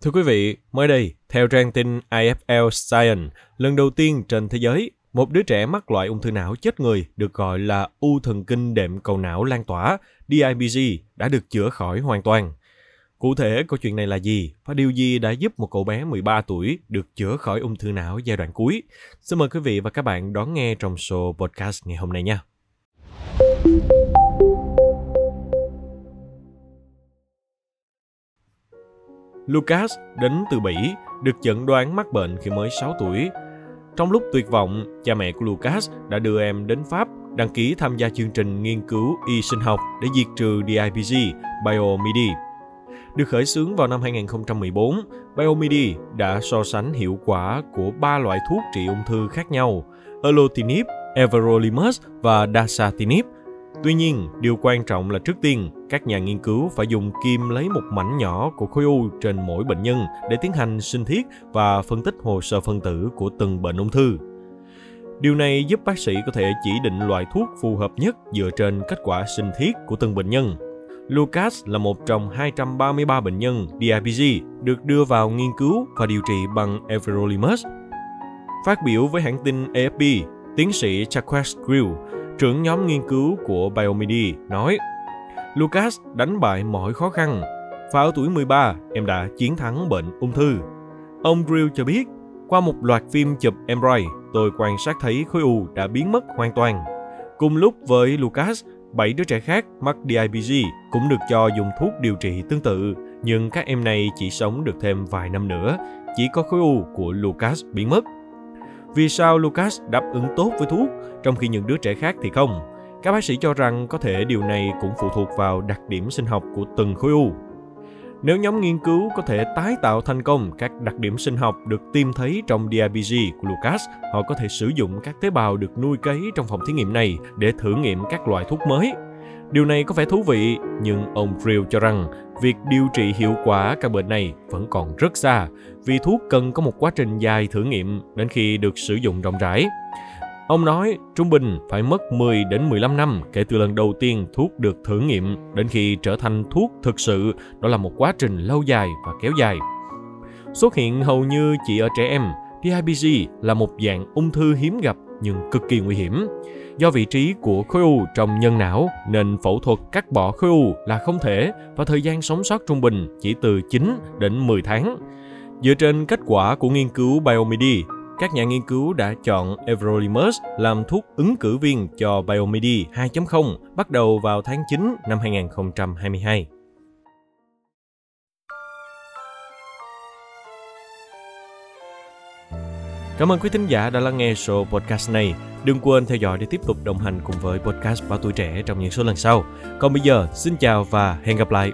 Thưa quý vị, mới đây, theo trang tin IFL Science, lần đầu tiên trên thế giới, một đứa trẻ mắc loại ung thư não chết người được gọi là u thần kinh đệm cầu não lan tỏa, DIBG, đã được chữa khỏi hoàn toàn. Cụ thể, câu chuyện này là gì và điều gì đã giúp một cậu bé 13 tuổi được chữa khỏi ung thư não giai đoạn cuối? Xin mời quý vị và các bạn đón nghe trong show podcast ngày hôm nay nha. Lucas đến từ Bỉ, được chẩn đoán mắc bệnh khi mới 6 tuổi. Trong lúc tuyệt vọng, cha mẹ của Lucas đã đưa em đến Pháp đăng ký tham gia chương trình nghiên cứu y sinh học để diệt trừ DIPG, Biomedi. Được khởi xướng vào năm 2014, Biomedi đã so sánh hiệu quả của ba loại thuốc trị ung thư khác nhau, erlotinib, everolimus và dasatinib Tuy nhiên, điều quan trọng là trước tiên, các nhà nghiên cứu phải dùng kim lấy một mảnh nhỏ của khối u trên mỗi bệnh nhân để tiến hành sinh thiết và phân tích hồ sơ phân tử của từng bệnh ung thư. Điều này giúp bác sĩ có thể chỉ định loại thuốc phù hợp nhất dựa trên kết quả sinh thiết của từng bệnh nhân. Lucas là một trong 233 bệnh nhân DIPG được đưa vào nghiên cứu và điều trị bằng everolimus. Phát biểu với hãng tin AFP, tiến sĩ Jacques Grill trưởng nhóm nghiên cứu của Biomedi, nói Lucas đánh bại mọi khó khăn và ở tuổi 13 em đã chiến thắng bệnh ung thư. Ông Grill cho biết, qua một loạt phim chụp MRI, tôi quan sát thấy khối u đã biến mất hoàn toàn. Cùng lúc với Lucas, 7 đứa trẻ khác mắc DIPG cũng được cho dùng thuốc điều trị tương tự, nhưng các em này chỉ sống được thêm vài năm nữa, chỉ có khối u của Lucas biến mất. Vì sao Lucas đáp ứng tốt với thuốc, trong khi những đứa trẻ khác thì không? Các bác sĩ cho rằng có thể điều này cũng phụ thuộc vào đặc điểm sinh học của từng khối u. Nếu nhóm nghiên cứu có thể tái tạo thành công các đặc điểm sinh học được tìm thấy trong DIPG của Lucas, họ có thể sử dụng các tế bào được nuôi cấy trong phòng thí nghiệm này để thử nghiệm các loại thuốc mới. Điều này có vẻ thú vị, nhưng ông Friel cho rằng việc điều trị hiệu quả căn bệnh này vẫn còn rất xa, vì thuốc cần có một quá trình dài thử nghiệm đến khi được sử dụng rộng rãi. Ông nói trung bình phải mất 10 đến 15 năm kể từ lần đầu tiên thuốc được thử nghiệm đến khi trở thành thuốc thực sự, đó là một quá trình lâu dài và kéo dài. Xuất hiện hầu như chỉ ở trẻ em, TIBG là một dạng ung thư hiếm gặp nhưng cực kỳ nguy hiểm. Do vị trí của khối u trong nhân não nên phẫu thuật cắt bỏ khối u là không thể và thời gian sống sót trung bình chỉ từ 9 đến 10 tháng. Dựa trên kết quả của nghiên cứu Biomedi, các nhà nghiên cứu đã chọn everolimus làm thuốc ứng cử viên cho Biomedi 2.0 bắt đầu vào tháng 9 năm 2022. Cảm ơn quý thính giả đã lắng nghe số podcast này. Đừng quên theo dõi để tiếp tục đồng hành cùng với podcast Báo Tuổi Trẻ trong những số lần sau. Còn bây giờ, xin chào và hẹn gặp lại.